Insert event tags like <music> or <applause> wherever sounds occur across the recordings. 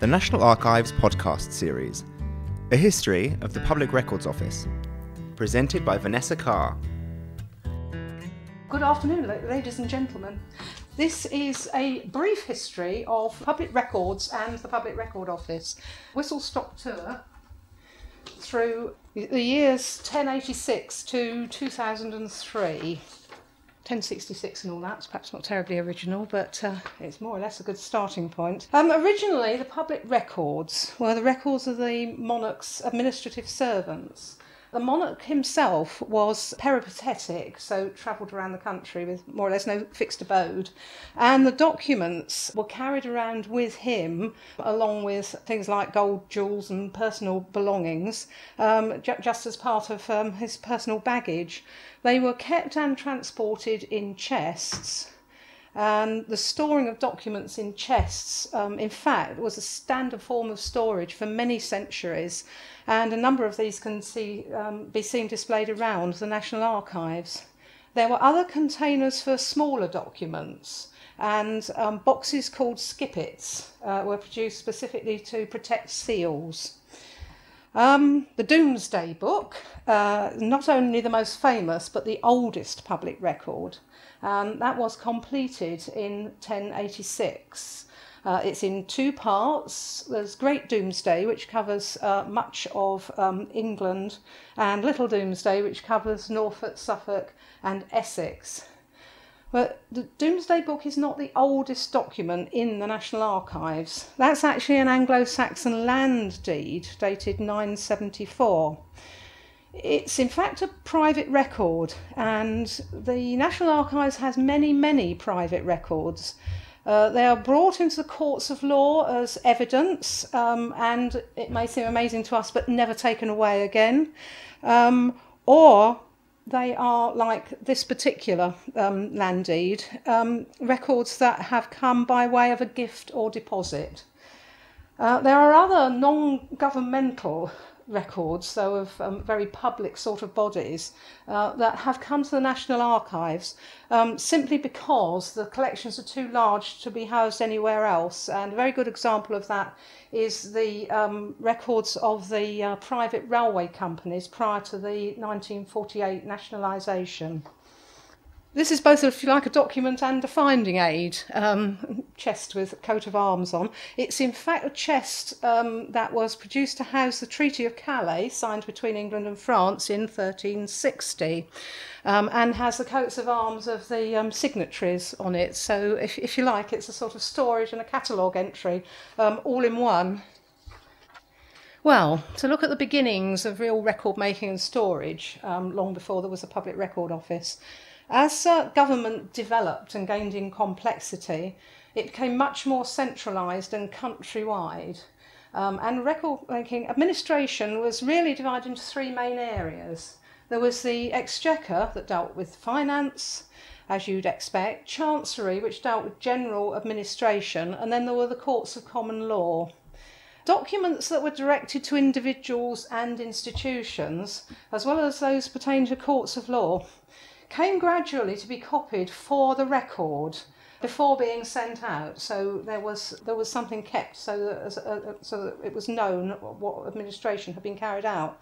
the National Archives podcast series, A History of the Public Records Office, presented by Vanessa Carr. Good afternoon, ladies and gentlemen. This is a brief history of public records and the Public Record Office. Whistle stop tour through the years 1086 to 2003. 1066 and all that. Perhaps not terribly original, but uh, it's more or less a good starting point. Um, originally, the public records were the records of the monarch's administrative servants. The monarch himself was peripatetic, so travelled around the country with more or less no fixed abode. And the documents were carried around with him, along with things like gold, jewels, and personal belongings, um, ju- just as part of um, his personal baggage. They were kept and transported in chests and the storing of documents in chests, um, in fact, was a standard form of storage for many centuries, and a number of these can see, um, be seen displayed around the National Archives. There were other containers for smaller documents, and um, boxes called skippets uh, were produced specifically to protect seals. Um, the Domesday Book, uh, not only the most famous but the oldest public record, um, that was completed in 1086. Uh, it's in two parts. There's Great Domesday, which covers uh, much of um, England, and Little Domesday, which covers Norfolk, Suffolk, and Essex. But the Domesday Book is not the oldest document in the National Archives. That's actually an Anglo Saxon land deed dated 974. It's in fact a private record, and the National Archives has many, many private records. Uh, they are brought into the courts of law as evidence, um, and it may seem amazing to us, but never taken away again. Um, or they are like this particular um, land deed, um, records that have come by way of a gift or deposit. Uh, there are other non governmental records, so of um, very public sort of bodies, uh, that have come to the National Archives um, simply because the collections are too large to be housed anywhere else. And a very good example of that is the um, records of the uh, private railway companies prior to the 1948 nationalisation. This is both, if you like, a document and a finding aid um, chest with coat of arms on. It's in fact a chest um, that was produced to house the Treaty of Calais, signed between England and France in 1360, um, and has the coats of arms of the um, signatories on it. So, if, if you like, it's a sort of storage and a catalogue entry um, all in one. Well, to look at the beginnings of real record making and storage, um, long before there was a public record office. As uh, government developed and gained in complexity, it became much more centralised and countrywide. Um, and record making administration was really divided into three main areas. There was the exchequer that dealt with finance, as you'd expect, chancery, which dealt with general administration, and then there were the courts of common law. Documents that were directed to individuals and institutions, as well as those pertaining to courts of law, came gradually to be copied for the record before being sent out. So there was there was something kept so that, uh, so that it was known what administration had been carried out.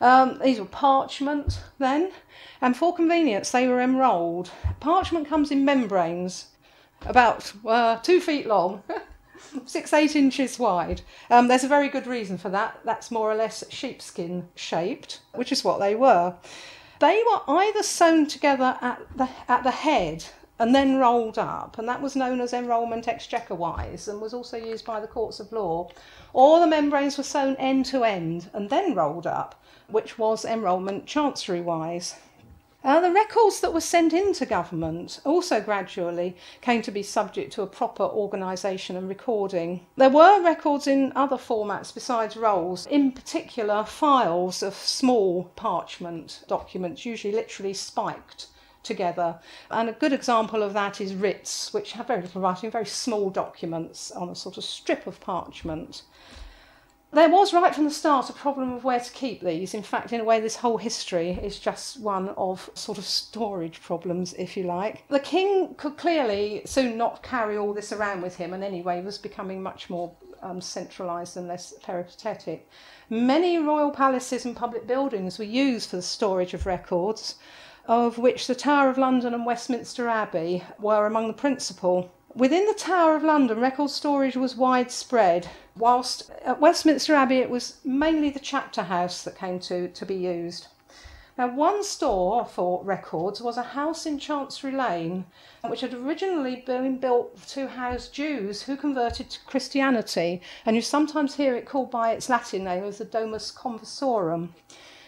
Um, these were parchment then, and for convenience they were enrolled. Parchment comes in membranes, about uh, two feet long. <laughs> six eight inches wide. Um, there's a very good reason for that. That's more or less sheepskin shaped, which is what they were. They were either sewn together at the, at the head and then rolled up, and that was known as enrolment exchequer wise and was also used by the courts of law, or the membranes were sewn end to end and then rolled up, which was enrolment chancery wise. Uh, the records that were sent into government also gradually came to be subject to a proper organisation and recording. There were records in other formats besides rolls, in particular files of small parchment documents, usually literally spiked together. And a good example of that is writs, which have very little writing, very small documents on a sort of strip of parchment. There was right from the start a problem of where to keep these. In fact, in a way, this whole history is just one of sort of storage problems, if you like. The king could clearly soon not carry all this around with him, and anyway, was becoming much more um, centralised and less peripatetic. Many royal palaces and public buildings were used for the storage of records, of which the Tower of London and Westminster Abbey were among the principal. Within the Tower of London, record storage was widespread, whilst at Westminster Abbey it was mainly the chapter house that came to, to be used. Now, one store for records was a house in Chancery Lane, which had originally been built to house Jews who converted to Christianity, and you sometimes hear it called by its Latin name as the Domus Conversorum.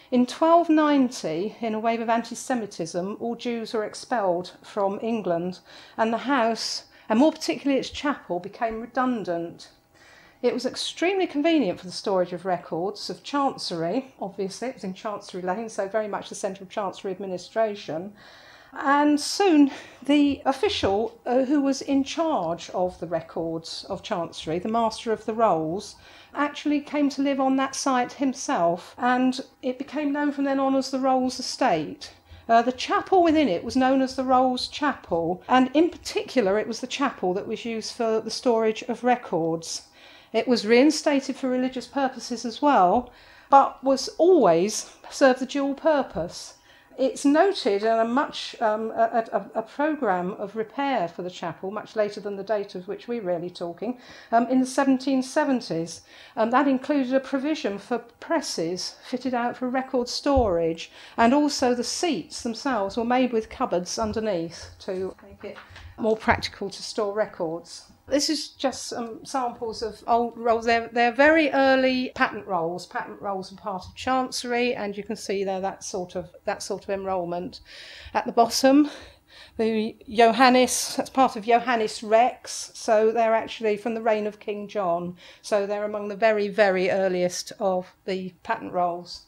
In 1290, in a wave of anti Semitism, all Jews were expelled from England, and the house and more particularly its chapel, became redundant. It was extremely convenient for the storage of records of Chancery, obviously, it was in Chancery Lane, so very much the centre of Chancery administration. And soon the official uh, who was in charge of the records of Chancery, the Master of the Rolls, actually came to live on that site himself, and it became known from then on as the Rolls Estate. Uh, the chapel within it was known as the Rolls Chapel, and in particular, it was the chapel that was used for the storage of records. It was reinstated for religious purposes as well, but was always served the dual purpose it's noted in a much um, a, a, a program of repair for the chapel, much later than the date of which we're really talking, um, in the 1770s. Um, that included a provision for presses fitted out for record storage, and also the seats themselves were made with cupboards underneath to make it more practical to store records. This is just some samples of old rolls. They're, they're very early patent rolls. Patent rolls are part of Chancery, and you can see there that sort of that sort of enrolment. At the bottom, the Johannes, that's part of Johannes Rex, so they're actually from the reign of King John. So they're among the very, very earliest of the patent rolls.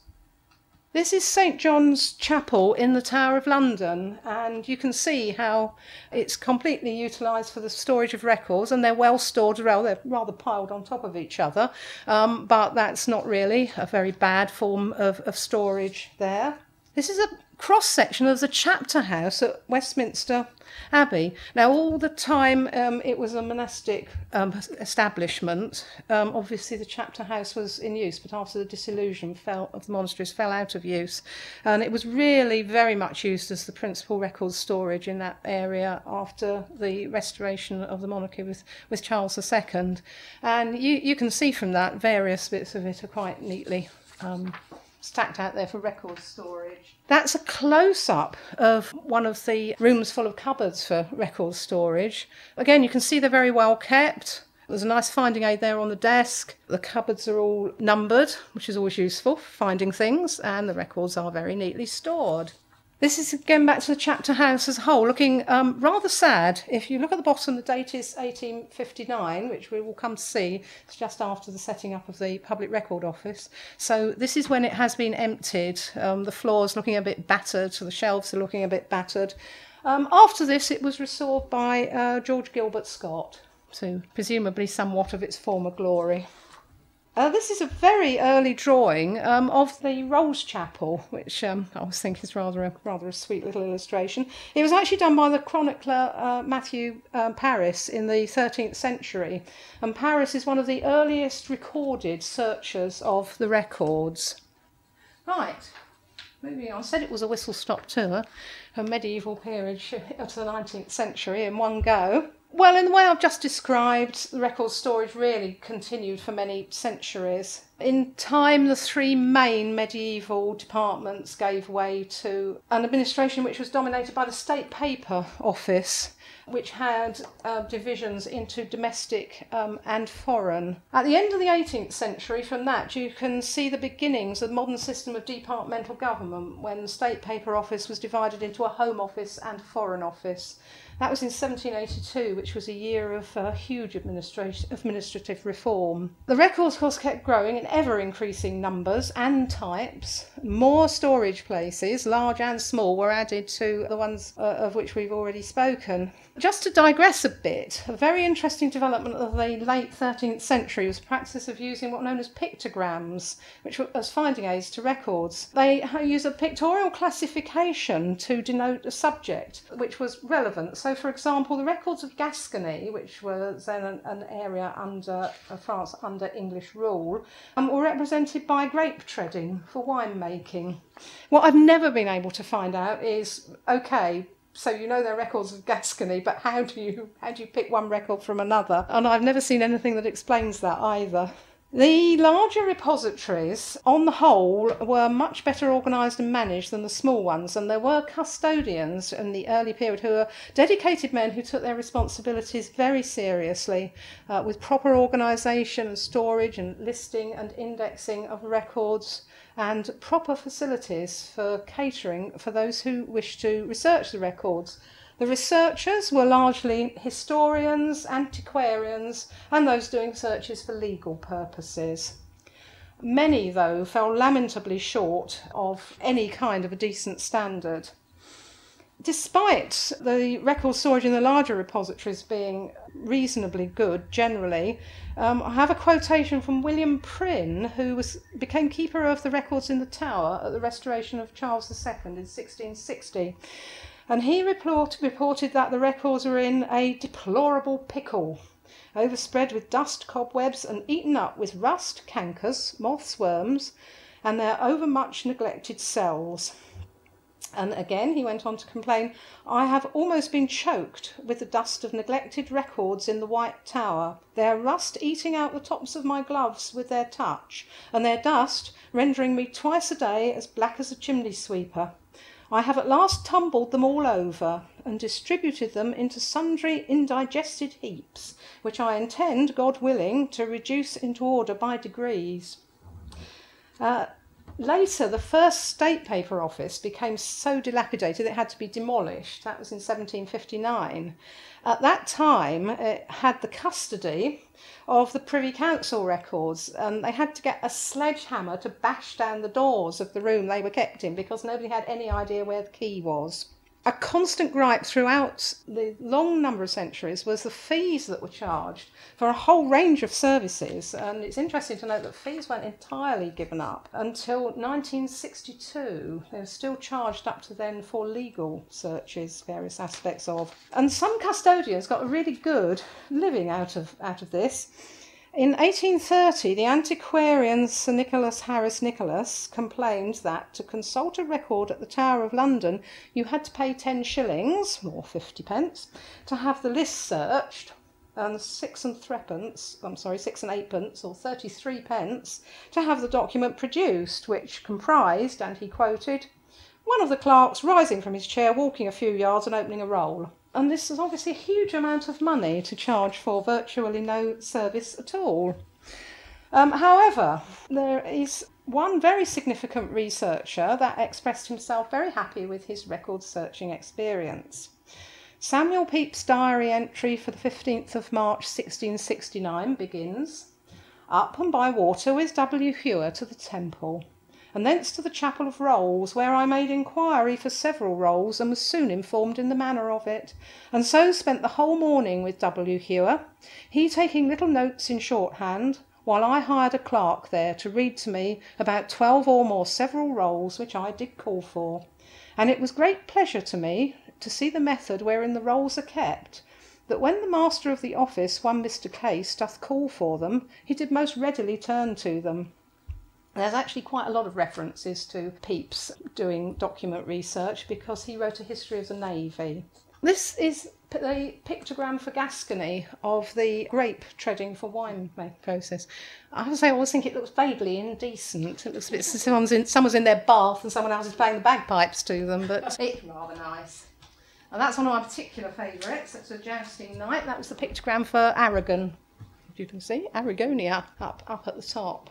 This is St John's Chapel in the Tower of London, and you can see how it's completely utilised for the storage of records, and they're well stored well, they're rather piled on top of each other, um, but that's not really a very bad form of, of storage there. This is a cross section, of the chapter house at Westminster Abbey. Now, all the time um, it was a monastic um, establishment, um, obviously the chapter house was in use, but after the dissolution fell, of the monasteries fell out of use. And it was really very much used as the principal records storage in that area after the restoration of the monarchy with, with Charles II. And you, you can see from that various bits of it are quite neatly um, stacked out there for record storage. That's a close up of one of the rooms full of cupboards for record storage. Again, you can see they're very well kept. There's a nice finding aid there on the desk. The cupboards are all numbered, which is always useful for finding things, and the records are very neatly stored. This is again back to the chapter house as a whole, looking um, rather sad. If you look at the bottom, the date is 1859, which we will come to see. It's just after the setting up of the Public Record Office. So this is when it has been emptied. Um, the floor's looking a bit battered, so the shelves are looking a bit battered. Um, after this, it was restored by uh, George Gilbert Scott, to presumably somewhat of its former glory. Uh, this is a very early drawing um, of the Rolls Chapel, which um, I was thinking is rather a, rather a sweet little illustration. It was actually done by the chronicler uh, Matthew uh, Paris in the 13th century, and Paris is one of the earliest recorded searchers of the records. Right, moving on. I said it was a whistle stop tour, a medieval period <laughs> to the 19th century in one go. Well, in the way I've just described, the record storage really continued for many centuries. In time, the three main medieval departments gave way to an administration which was dominated by the State Paper Office, which had uh, divisions into domestic um, and foreign. At the end of the 18th century, from that, you can see the beginnings of the modern system of departmental government when the State Paper Office was divided into a Home Office and a Foreign Office. That was in 1782, which was a year of uh, huge administrative reform. The records of course kept growing in ever increasing numbers and types. More storage places, large and small, were added to the ones uh, of which we've already spoken. Just to digress a bit, a very interesting development of the late 13th century was the practice of using what are known as pictograms, which were as finding aids to records. They use a pictorial classification to denote a subject which was relevant. So, for example, the records of Gascony, which was then an, an area under uh, France under English rule, um, were represented by grape treading for winemaking. What I've never been able to find out is okay, so you know they're records of Gascony, but how do you how do you pick one record from another? And I've never seen anything that explains that either. The larger repositories, on the whole, were much better organised and managed than the small ones, and there were custodians in the early period who were dedicated men who took their responsibilities very seriously, uh, with proper organisation and storage and listing and indexing of records and proper facilities for catering for those who wish to research the records. The researchers were largely historians, antiquarians, and those doing searches for legal purposes. Many, though, fell lamentably short of any kind of a decent standard. Despite the record storage in the larger repositories being reasonably good generally, um, I have a quotation from William Prynne, who was became keeper of the records in the Tower at the restoration of Charles II in 1660. And he report, reported that the records were in a deplorable pickle, overspread with dust, cobwebs, and eaten up with rust, cankers, moths, worms, and their overmuch neglected cells. And again, he went on to complain, I have almost been choked with the dust of neglected records in the White Tower, their rust eating out the tops of my gloves with their touch, and their dust rendering me twice a day as black as a chimney sweeper. I have at last tumbled them all over, and distributed them into sundry indigested heaps, which I intend, God willing, to reduce into order by degrees. Uh, Later, the first state paper office became so dilapidated it had to be demolished. That was in 1759. At that time, it had the custody of the Privy Council records, and they had to get a sledgehammer to bash down the doors of the room they were kept in because nobody had any idea where the key was a constant gripe throughout the long number of centuries was the fees that were charged for a whole range of services. And it's interesting to note that fees weren't entirely given up until 1962. They were still charged up to then for legal searches, various aspects of. And some custodians got a really good living out of, out of this. In 1830, the antiquarian Sir Nicholas Harris Nicolas complained that to consult a record at the Tower of London, you had to pay 10 shillings, or 50 pence, to have the list searched, and six and threepence, I'm sorry, six and eightpence, or 33 pence, to have the document produced, which comprised, and he quoted, one of the clerks rising from his chair, walking a few yards, and opening a roll and this is obviously a huge amount of money to charge for virtually no service at all. Um, however, there is one very significant researcher that expressed himself very happy with his record searching experience. Samuel Pepys' diary entry for the 15th of March 1669 begins Up and by water with W. Hewer to the Temple and thence to the chapel of rolls, where I made inquiry for several rolls, and was soon informed in the manner of it, and so spent the whole morning with W. Hewer, he taking little notes in shorthand, while I hired a clerk there to read to me about twelve or more several rolls which I did call for. And it was great pleasure to me to see the method wherein the rolls are kept, that when the master of the office, one Mr. Case, doth call for them, he did most readily turn to them. There's actually quite a lot of references to Pepys doing document research because he wrote a history of the Navy. This is the pictogram for Gascony of the grape treading for wine process. I have to say, I always think it looks vaguely indecent. It looks a bit someone's in, someone's in their bath and someone else is playing the bagpipes to them, but <laughs> it's rather nice. And that's one of my particular favourites. It's a jousting knight. That was the pictogram for Aragon. You can see Aragonia up up at the top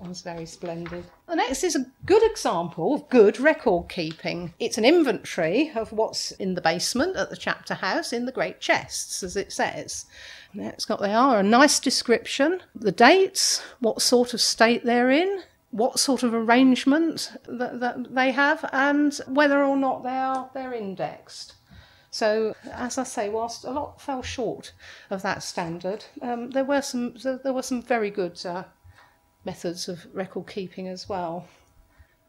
one's very splendid. The next is a good example of good record keeping. It's an inventory of what's in the basement at the chapter house in the great chests, as it says. It's got they are a nice description, the dates, what sort of state they're in, what sort of arrangement that, that they have, and whether or not they are they're indexed. So, as I say, whilst a lot fell short of that standard, um, there were some there were some very good uh, methods of record keeping as well.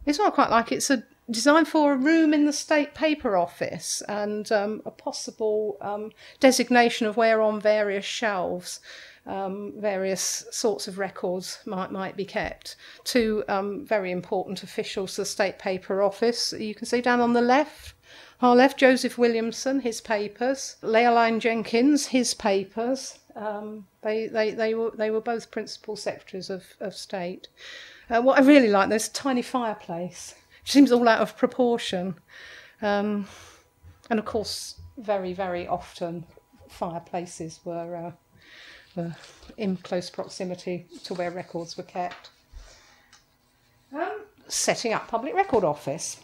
It's not quite like it's a design for a room in the state paper office and um, a possible um, designation of where on various shelves um, various sorts of records might might be kept. Two um, very important officials, the state paper office. You can see down on the left. Our left, Joseph Williamson, his papers. Leoline Jenkins, his papers. Um, they, they, they, were, they were both principal secretaries of, of state. Uh, what I really like, there's a tiny fireplace, which seems all out of proportion. Um, and of course, very, very often fireplaces were, uh, were in close proximity to where records were kept. Um, setting up public record office.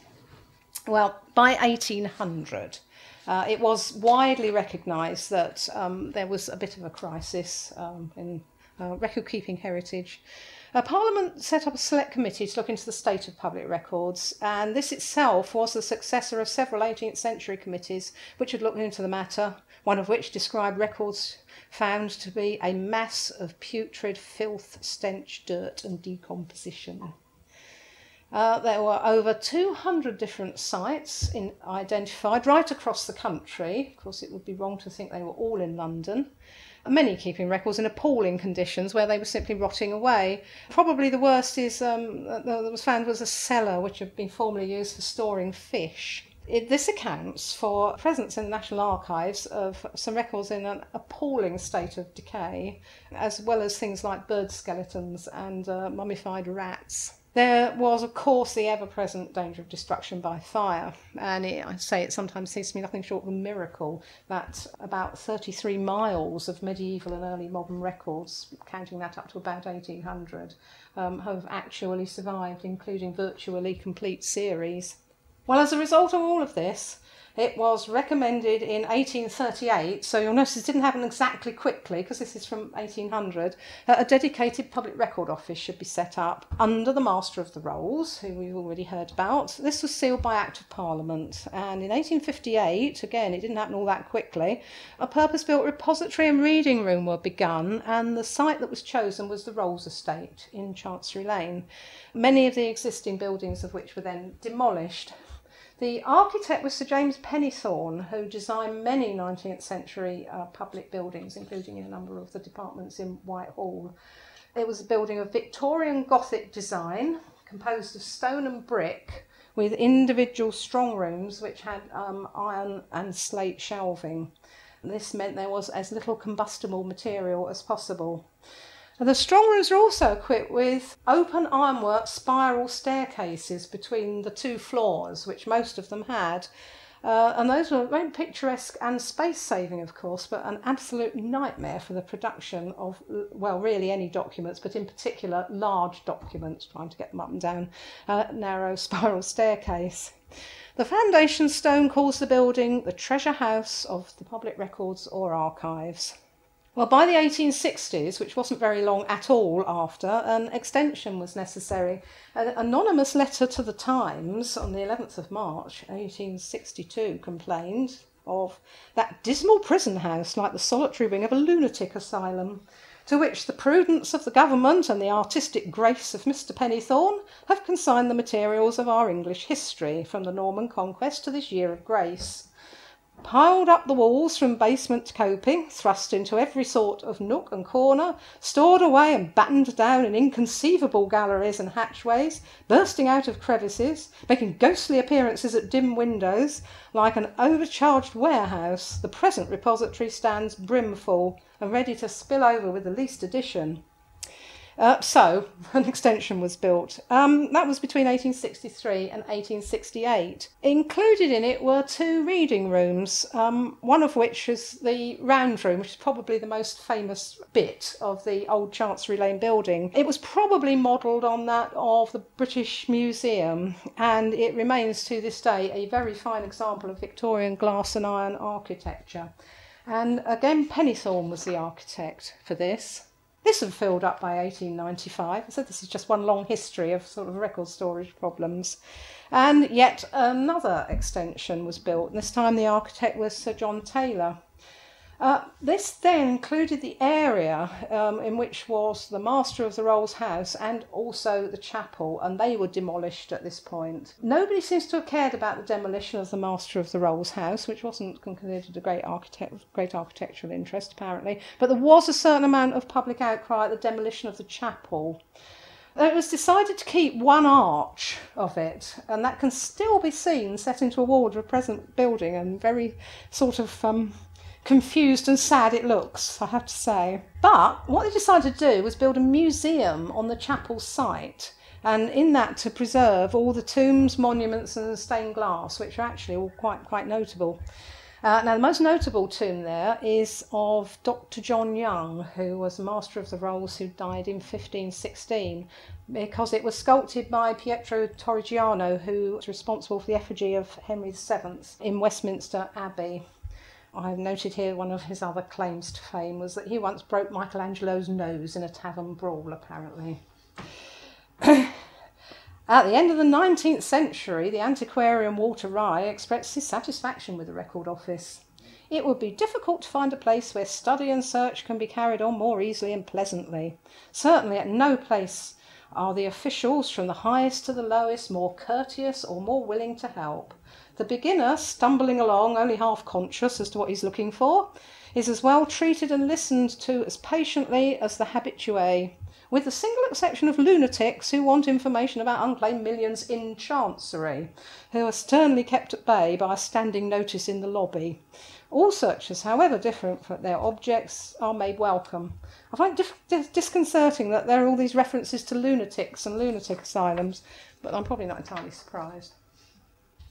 Well, by 1800, uh, it was widely recognised that um, there was a bit of a crisis um, in uh, record keeping heritage. Uh, Parliament set up a select committee to look into the state of public records, and this itself was the successor of several 18th century committees which had looked into the matter, one of which described records found to be a mass of putrid filth, stench, dirt, and decomposition. Uh, there were over 200 different sites in, identified right across the country. Of course, it would be wrong to think they were all in London. Many keeping records in appalling conditions where they were simply rotting away. Probably the worst is um, that was found was a cellar which had been formerly used for storing fish. It, this accounts for presence in the National Archives of some records in an appalling state of decay, as well as things like bird skeletons and uh, mummified rats. There was, of course, the ever present danger of destruction by fire, and it, I say it sometimes seems to me nothing short of a miracle that about 33 miles of medieval and early modern records, counting that up to about 1800, um, have actually survived, including virtually complete series. Well, as a result of all of this, it was recommended in 1838, so you'll notice it didn't happen exactly quickly because this is from 1800. Uh, a dedicated public record office should be set up under the Master of the Rolls, who we've already heard about. This was sealed by Act of Parliament, and in 1858, again, it didn't happen all that quickly, a purpose built repository and reading room were begun, and the site that was chosen was the Rolls Estate in Chancery Lane. Many of the existing buildings of which were then demolished the architect was Sir James Pennethorne, who designed many 19th century uh, public buildings, including a number of the departments in Whitehall. It was a building of Victorian Gothic design, composed of stone and brick, with individual strong rooms which had um, iron and slate shelving. This meant there was as little combustible material as possible. The strong rooms are also equipped with open ironwork spiral staircases between the two floors, which most of them had. Uh, and those were very picturesque and space saving, of course, but an absolute nightmare for the production of, well, really any documents, but in particular large documents, trying to get them up and down a narrow <laughs> spiral staircase. The foundation stone calls the building the treasure house of the public records or archives. Well, by the 1860s, which wasn't very long at all after, an extension was necessary. An anonymous letter to the Times on the 11th of March 1862 complained of that dismal prison house like the solitary wing of a lunatic asylum, to which the prudence of the government and the artistic grace of Mr. Pennethorne have consigned the materials of our English history from the Norman conquest to this year of grace piled up the walls from basement to coping, thrust into every sort of nook and corner, stored away and battened down in inconceivable galleries and hatchways, bursting out of crevices, making ghostly appearances at dim windows, like an overcharged warehouse, the present repository stands brimful and ready to spill over with the least addition. Uh, so, <laughs> an extension was built. Um, that was between 1863 and 1868. Included in it were two reading rooms, um, one of which is the Round Room, which is probably the most famous bit of the old Chancery Lane building. It was probably modelled on that of the British Museum, and it remains to this day a very fine example of Victorian glass and iron architecture. And again, Pennethorne was the architect for this. This had filled up by 1895. so this is just one long history of sort of record storage problems. And yet another extension was built, and this time the architect was Sir John Taylor. Uh, this then included the area um, in which was the Master of the Rolls house and also the chapel, and they were demolished at this point. Nobody seems to have cared about the demolition of the Master of the Rolls house, which wasn't considered a great, architect, great architectural interest apparently, but there was a certain amount of public outcry at the demolition of the chapel. It was decided to keep one arch of it, and that can still be seen set into a wall of a present building, and very sort of um, confused and sad it looks, I have to say. But what they decided to do was build a museum on the chapel site, and in that to preserve all the tombs, monuments, and stained glass, which are actually all quite quite notable. Uh, now, the most notable tomb there is of Dr. John Young, who was Master of the Rolls, who died in 1516, because it was sculpted by Pietro Torrigiano, who was responsible for the effigy of Henry VII in Westminster Abbey. I've noted here one of his other claims to fame was that he once broke Michelangelo's nose in a tavern brawl, apparently. <clears throat> At the end of the 19th century, the antiquarian Walter Rye expressed his satisfaction with the Record Office. It would be difficult to find a place where study and search can be carried on more easily and pleasantly. Certainly at no place are the officials, from the highest to the lowest, more courteous or more willing to help. The beginner, stumbling along, only half conscious as to what he's looking for, is as well treated and listened to as patiently as the habitué, with the single exception of lunatics who want information about unclaimed millions in Chancery, who are sternly kept at bay by a standing notice in the lobby. All searchers, however different from their objects, are made welcome. I find it disconcerting that there are all these references to lunatics and lunatic asylums, but I'm probably not entirely surprised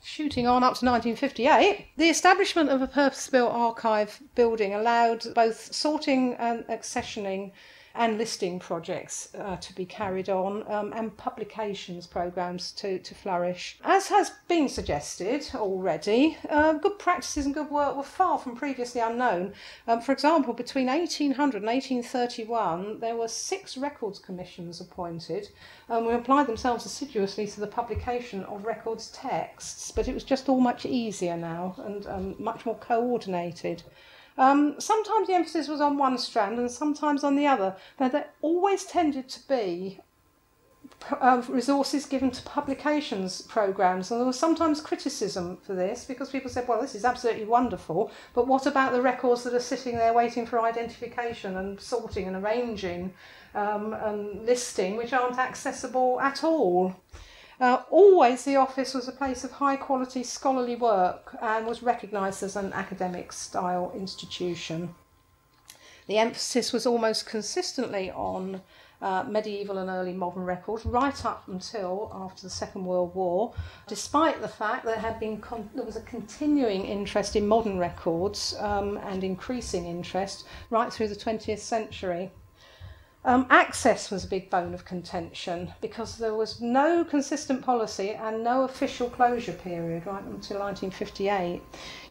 shooting on up to 1958, the establishment of a purpose built archive building allowed both sorting and accessioning and listing projects uh, to be carried on um, and publications programs to, to flourish. As has been suggested already, uh, good practices and good work were far from previously unknown. Um, for example, between 1800 and 1831, there were six records commissions appointed um, we applied themselves assiduously to the publication of records texts, but it was just all much easier now and um, much more coordinated. Um, sometimes the emphasis was on one strand and sometimes on the other. Now, there always tended to be uh, resources given to publications programs, and there was sometimes criticism for this because people said, "Well, this is absolutely wonderful, but what about the records that are sitting there waiting for identification and sorting and arranging um, and listing, which aren't accessible at all?" Uh, always the office was a place of high quality scholarly work and was recognised as an academic style institution. The emphasis was almost consistently on uh, medieval and early modern records right up until after the Second World War, despite the fact that there had been there was a continuing interest in modern records um, and increasing interest right through the 20th century. Um, access was a big bone of contention because there was no consistent policy and no official closure period right until 1958.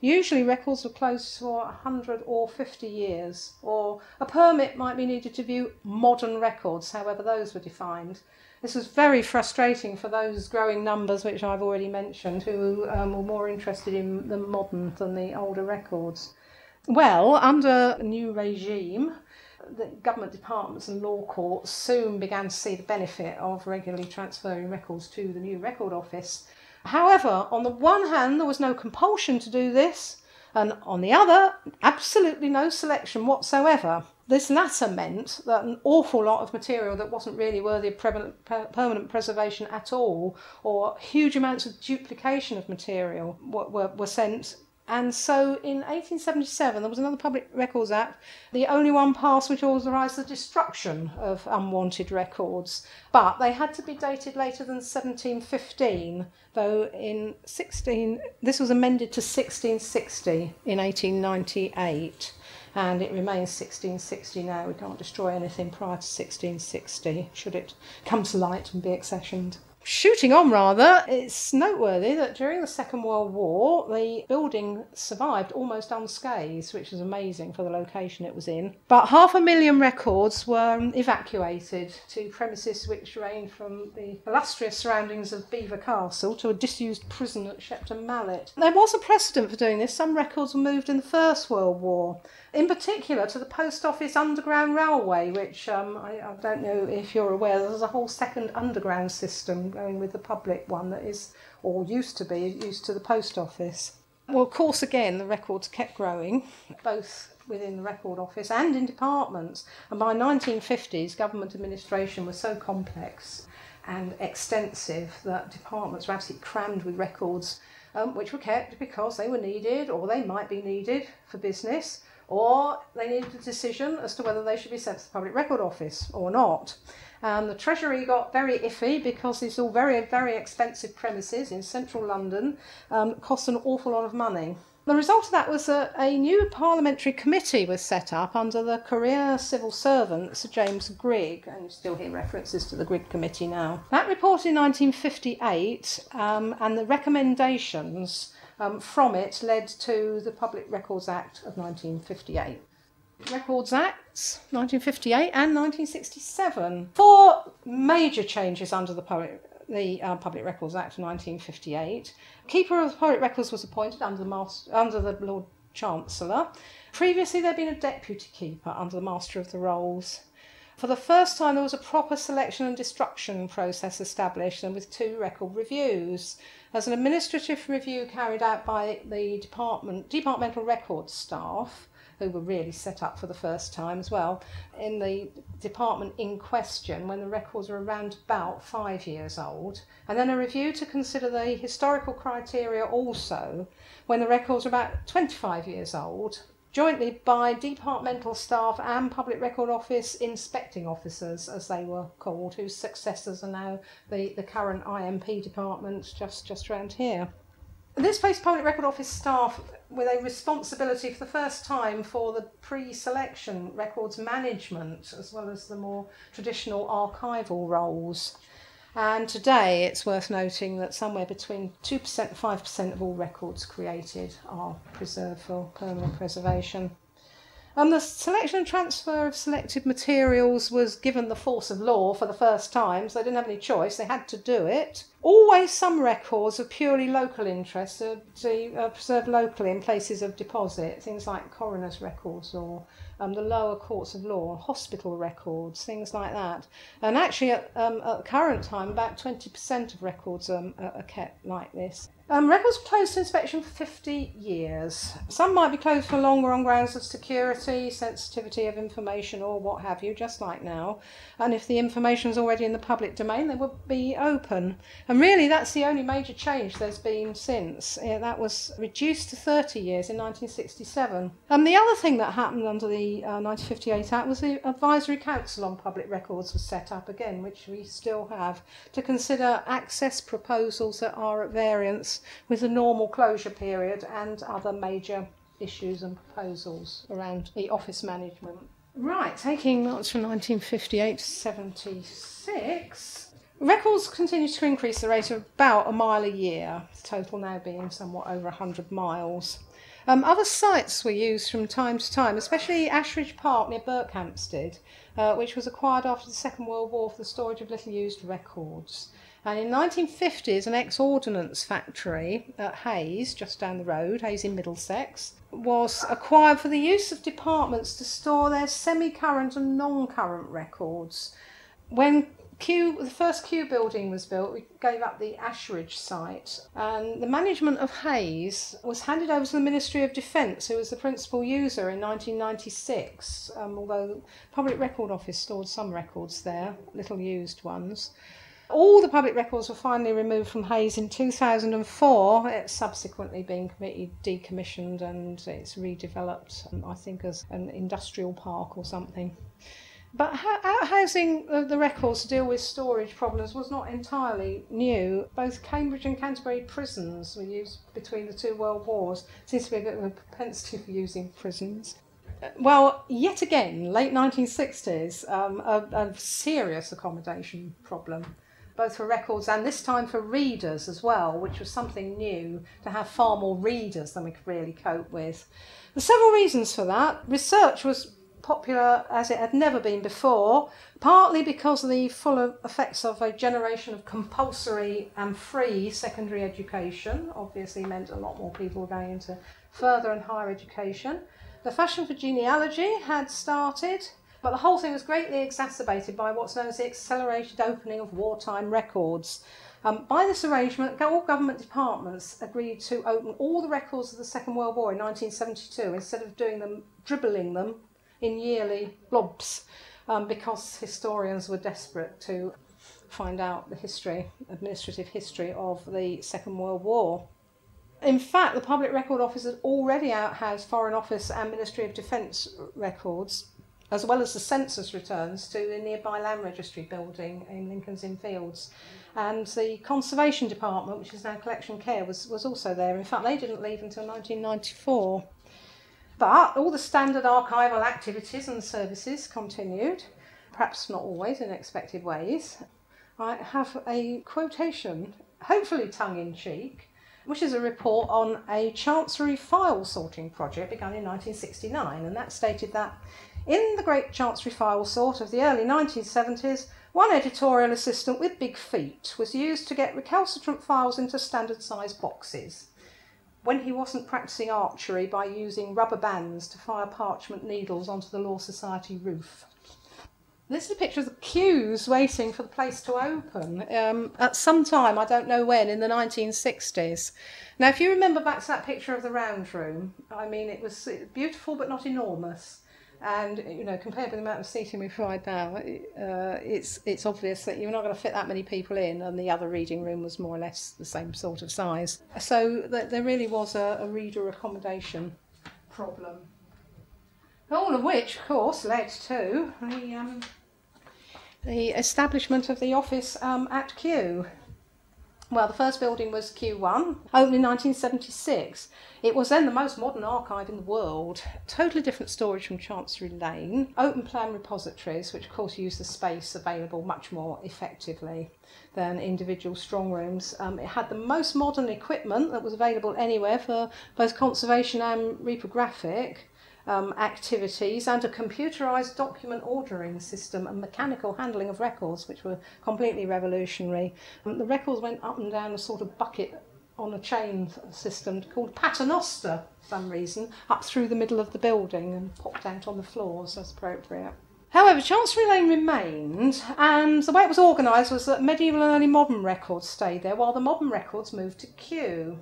Usually, records were closed for 100 or 50 years, or a permit might be needed to view modern records, however, those were defined. This was very frustrating for those growing numbers, which I've already mentioned, who um, were more interested in the modern than the older records. Well, under new regime, the government departments and law courts soon began to see the benefit of regularly transferring records to the new record office. However, on the one hand, there was no compulsion to do this, and on the other, absolutely no selection whatsoever. This latter meant that an awful lot of material that wasn't really worthy of permanent preservation at all, or huge amounts of duplication of material, were, were, were sent and so in 1877, there was another Public Records Act, the only one passed which authorised the destruction of unwanted records. But they had to be dated later than 1715, though in 16, this was amended to 1660 in 1898, and it remains 1660 now. We can't destroy anything prior to 1660, should it come to light and be accessioned. Shooting on, rather, it's noteworthy that during the Second World War, the building survived almost unscathed, which was amazing for the location it was in. But half a million records were um, evacuated to premises which range from the illustrious surroundings of Belvoir Castle to a disused prison at Shepton Mallet. There was a precedent for doing this. Some records were moved in the First World War in particular to the post office underground railway, which um, I, I, don't know if you're aware, there's a whole second underground system going with the public one that is, or used to be, used to the post office. Well, of course, again, the records kept growing, both within the record office and in departments. And by 1950s, government administration was so complex and extensive that departments were absolutely crammed with records um, which were kept because they were needed or they might be needed for business or they needed a decision as to whether they should be sent to the Public Record Office or not. And the Treasury got very iffy because these all very, very expensive premises in central London um, cost an awful lot of money. The result of that was that a new parliamentary committee was set up under the career civil servant Sir James Grigg, and you still hear references to the Grigg Committee now. That report in 1958 um, and the recommendations um, from it led to the Public Records Act of 1958. Records Acts 1958 and 1967. Four major changes under the Public, the uh, Public Records Act of 1958. Keeper of the Public Records was appointed under the, master, under the Lord Chancellor. Previously, there had been a deputy keeper under the Master of the Rolls. For the first time, there was a proper selection and destruction process established, and with two record reviews. As an administrative review carried out by the department, departmental records staff, who were really set up for the first time as well, in the department in question when the records were around about five years old, and then a review to consider the historical criteria also when the records were about 25 years old, jointly by departmental staff and Public Record Office inspecting officers, as they were called, whose successors are now the, the current IMP department just, just around here. This placed Public Record Office staff with a responsibility for the first time for the pre-selection records management as well as the more traditional archival roles. And today it's worth noting that somewhere between 2% and 5% of all records created are preserved for permanent preservation. And the selection and transfer of selected materials was given the force of law for the first time, so they didn't have any choice, they had to do it. Always some records of purely local interest are uh, preserved locally in places of deposit, things like coroner's records or um, the lower courts of law, hospital records, things like that. And actually, at, um, at the current time, about 20% of records um, are kept like this. Um, records closed to inspection for 50 years. Some might be closed for longer on grounds of security, sensitivity of information, or what have you, just like now. And if the information is already in the public domain, they would be open. And really, that's the only major change there's been since. Yeah, that was reduced to 30 years in 1967. And the other thing that happened under the uh, 1958 Act was the Advisory Council on Public Records was set up again, which we still have, to consider access proposals that are at variance with the normal closure period and other major issues and proposals around the office management. Right, taking notes from 1958 to 76, records continue to increase the rate of about a mile a year, the total now being somewhat over 100 miles. Um, other sites were used from time to time, especially Ashridge Park near Berkhamsted, uh, which was acquired after the Second World War for the storage of little used records. And in 1950s, an ex-ordnance factory at Hayes, just down the road, Hayes in Middlesex, was acquired for the use of departments to store their semi-current and non-current records. When The first Kew building was built, we gave up the Ashridge site, and the management of Hayes was handed over to the Ministry of Defence, who was the principal user in 1996. Um, although the Public Record Office stored some records there, little used ones. All the public records were finally removed from Hayes in 2004. It's subsequently been decommissioned and it's redeveloped, I think, as an industrial park or something. But housing the records to deal with storage problems was not entirely new. Both Cambridge and Canterbury prisons were used between the two world wars. Seems to be a bit of a propensity for using prisons. Well, yet again, late 1960s, um, a, a serious accommodation problem both for records and this time for readers as well, which was something new to have far more readers than we could really cope with. There's several reasons for that. Research was popular as it had never been before, partly because of the full effects of a generation of compulsory and free secondary education, obviously meant a lot more people were going into further and higher education. The fashion for genealogy had started, but the whole thing was greatly exacerbated by what's known as the accelerated opening of wartime records. Um, by this arrangement, all government departments agreed to open all the records of the Second World War in 1972 instead of doing them, dribbling them in yearly blobs, um, because historians were desperate to find out the history, administrative history of the Second World War. In fact, the Public Record Office had already outhoused Foreign Office and Ministry of Defence records as well as the census returns to the nearby land registry building in Lincoln's Inn Fields. And the Conservation Department, which is now Collection Care, was, was also there. In fact, they didn't leave until 1994. But all the standard archival activities and services continued, perhaps not always in expected ways. I have a quotation, hopefully tongue in cheek, which is a report on a Chancery file sorting project begun in 1969, and that stated that in the great Chancery file sort of the early 1970s, one editorial assistant with big feet was used to get recalcitrant files into standard sized boxes when he wasn't practicing archery by using rubber bands to fire parchment needles onto the Law Society roof. This is a picture of the queues waiting for the place to open um, at some time, I don't know when, in the 1960s. Now, if you remember back to that picture of the round room, I mean, it was beautiful but not enormous. And you know, compared with the amount of seating we provide now, uh, it's it's obvious that you're not going to fit that many people in, and the other reading room was more or less the same sort of size. So th- there really was a, a reader accommodation problem. All of which, of course, led to the, um, the establishment of the office um, at Kew. Well, the first building was Q1, opened in 1976. It was then the most modern archive in the world. Totally different storage from Chancery Lane. Open plan repositories, which of course use the space available much more effectively than individual strong rooms. Um, it had the most modern equipment that was available anywhere for both conservation and reprographic um, activities and a computerized document ordering system and mechanical handling of records, which were completely revolutionary. Um, the records went up and down a sort of bucket on a chain system called paternoster for some reason, up through the middle of the building and popped out on the floors as appropriate. However, Chancery Lane remained, and the way it was organised was that medieval and early modern records stayed there, while the modern records moved to Kew.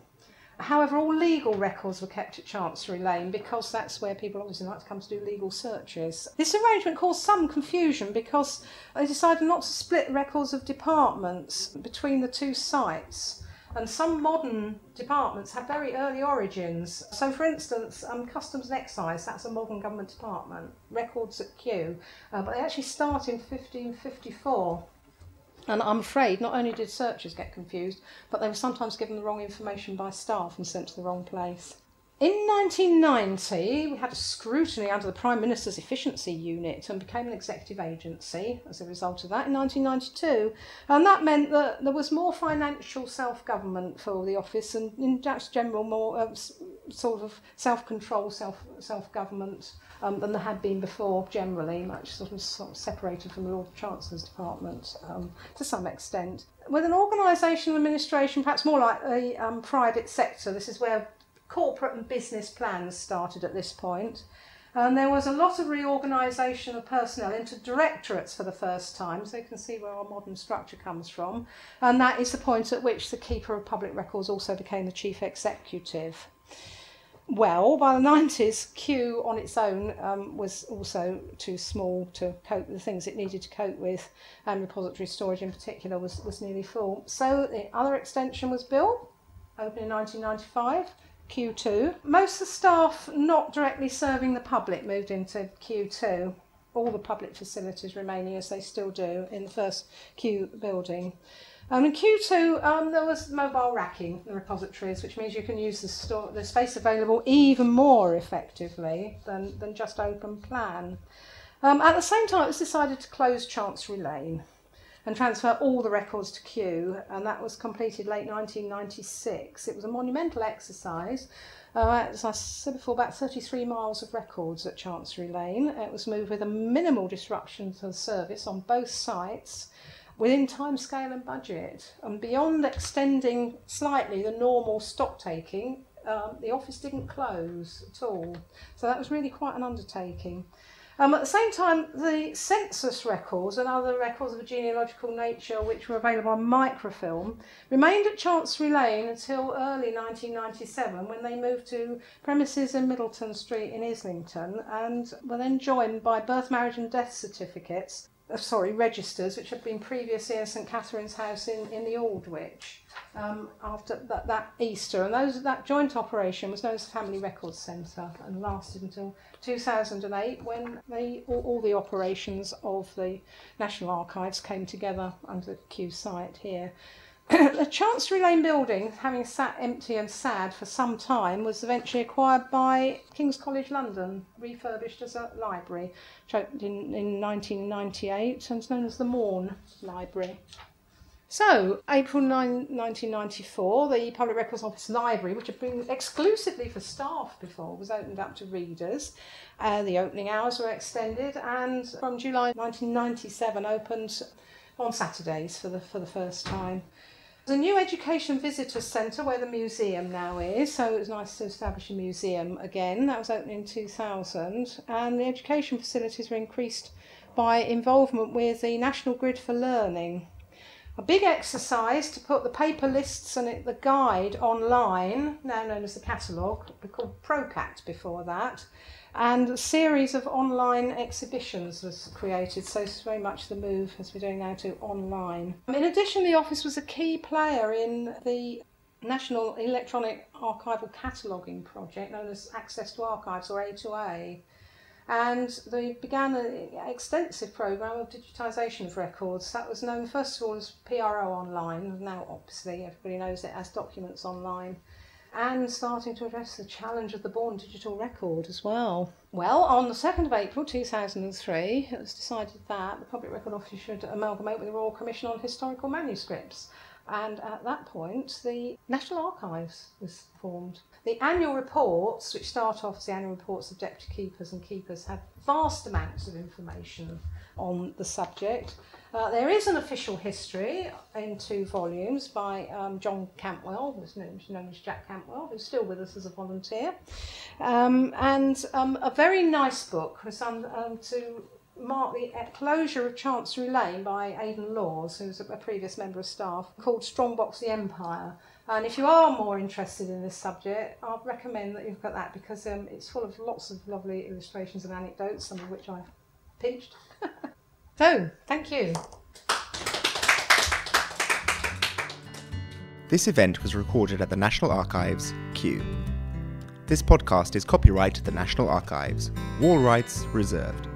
However, all legal records were kept at Chancery Lane because that's where people obviously like to come to do legal searches. This arrangement caused some confusion because they decided not to split records of departments between the two sites. And some modern departments have very early origins. So, for instance, um, Customs and Excise, that's a modern government department, records at Kew, uh, but they actually start in 1554. And I'm afraid not only did searchers get confused, but they were sometimes given the wrong information by staff and sent to the wrong place. In 1990, we had a scrutiny under the Prime Minister's Efficiency Unit and became an executive agency as a result of that in 1992. And that meant that there was more financial self government for the office and, in general, more uh, sort of self control, self self government um, than there had been before generally, much sort of, sort of separated from the Lord Chancellor's Department um, to some extent. With an organisational administration perhaps more like a um, private sector, this is where corporate and business plans started at this point. And there was a lot of reorganisation of personnel into directorates for the first time, so you can see where our modern structure comes from. And that is the point at which the Keeper of Public Records also became the chief executive well by the 90s q on its own um, was also too small to cope with the things it needed to cope with and repository storage in particular was, was nearly full. So the other extension was built opened in 1995 q2 most of the staff not directly serving the public moved into q2 all the public facilities remaining as they still do in the first q building. Um, in Q2, um, there was mobile racking in the repositories, which means you can use the, store, the space available even more effectively than, than just open plan. Um, at the same time, it was decided to close Chancery Lane. and transfer all the records to Kew, and that was completed late 1996. It was a monumental exercise. Uh, as I said before, about 33 miles of records at Chancery Lane. It was moved with a minimal disruption to the service on both sites within time scale and budget. And beyond extending slightly the normal stock taking, um, the office didn't close at all. So that was really quite an undertaking. Um, at the same time, the census records and other records of a genealogical nature which were available on microfilm remained at Chancery Lane until early 1997 when they moved to premises in Myddelton Street in Islington and were then joined by birth, marriage and death certificates uh, sorry, registers, which had been previously in St Catherine's House in, in the Aldwych um, after that, that Easter. And those, that joint operation was known as Family Records Centre and lasted until 2008 when they, all, all the operations of the National Archives came together under the Q-Site here. <coughs> the Chancery Lane building, having sat empty and sad for some time, was eventually acquired by King's College London, refurbished as a library, which opened in, in 1998 and is known as the Maughan Library. So, April 9, 1994, the Public Records Office Library, which had been exclusively for staff before, was opened up to readers. Uh, the opening hours were extended, and from July 1997, opened on Saturdays for the, for the first time. There's a new education visitor centre where the museum now is, so it was nice to establish a museum again. That was opened in 2000, and the education facilities were increased by involvement with the National Grid for Learning. A big exercise to put the paper lists and the guide online, now known as the catalogue, called ProCat before that, and a series of online exhibitions was created. So it's very much the move as we're doing now to online. In addition, the office was a key player in the National Electronic Archival Cataloguing Project, known as Access to Archives or A2A. And they began an extensive programme of digitisation of records. That was known first of all as PRO Online, now obviously everybody knows it as Documents Online and starting to address the challenge of the born digital record as well. Well, on the 2nd of April 2003, it was decided that the Public Record Office should amalgamate with the Royal Commission on Historical Manuscripts. And at that point, the National Archives was formed. The annual reports, which start off as the annual reports of deputy keepers and keepers, have vast amounts of information on the subject. Uh, there is an official history in two volumes by um, John Cantwell, who's known, as Jack Cantwell, who's still with us as a volunteer, um, and um, a very nice book um, to mark the closure of Chancery Lane by Aidan Lawes, who's a, previous member of staff, called Strongbox the Empire. And if you are more interested in this subject, I'd recommend that you look at that because um, it's full of lots of lovely illustrations and anecdotes, some of which I've pinched. so, <laughs> oh, thank you. This event was recorded at the National Archives, Kew. This podcast is copyright to the National Archives, all rights reserved.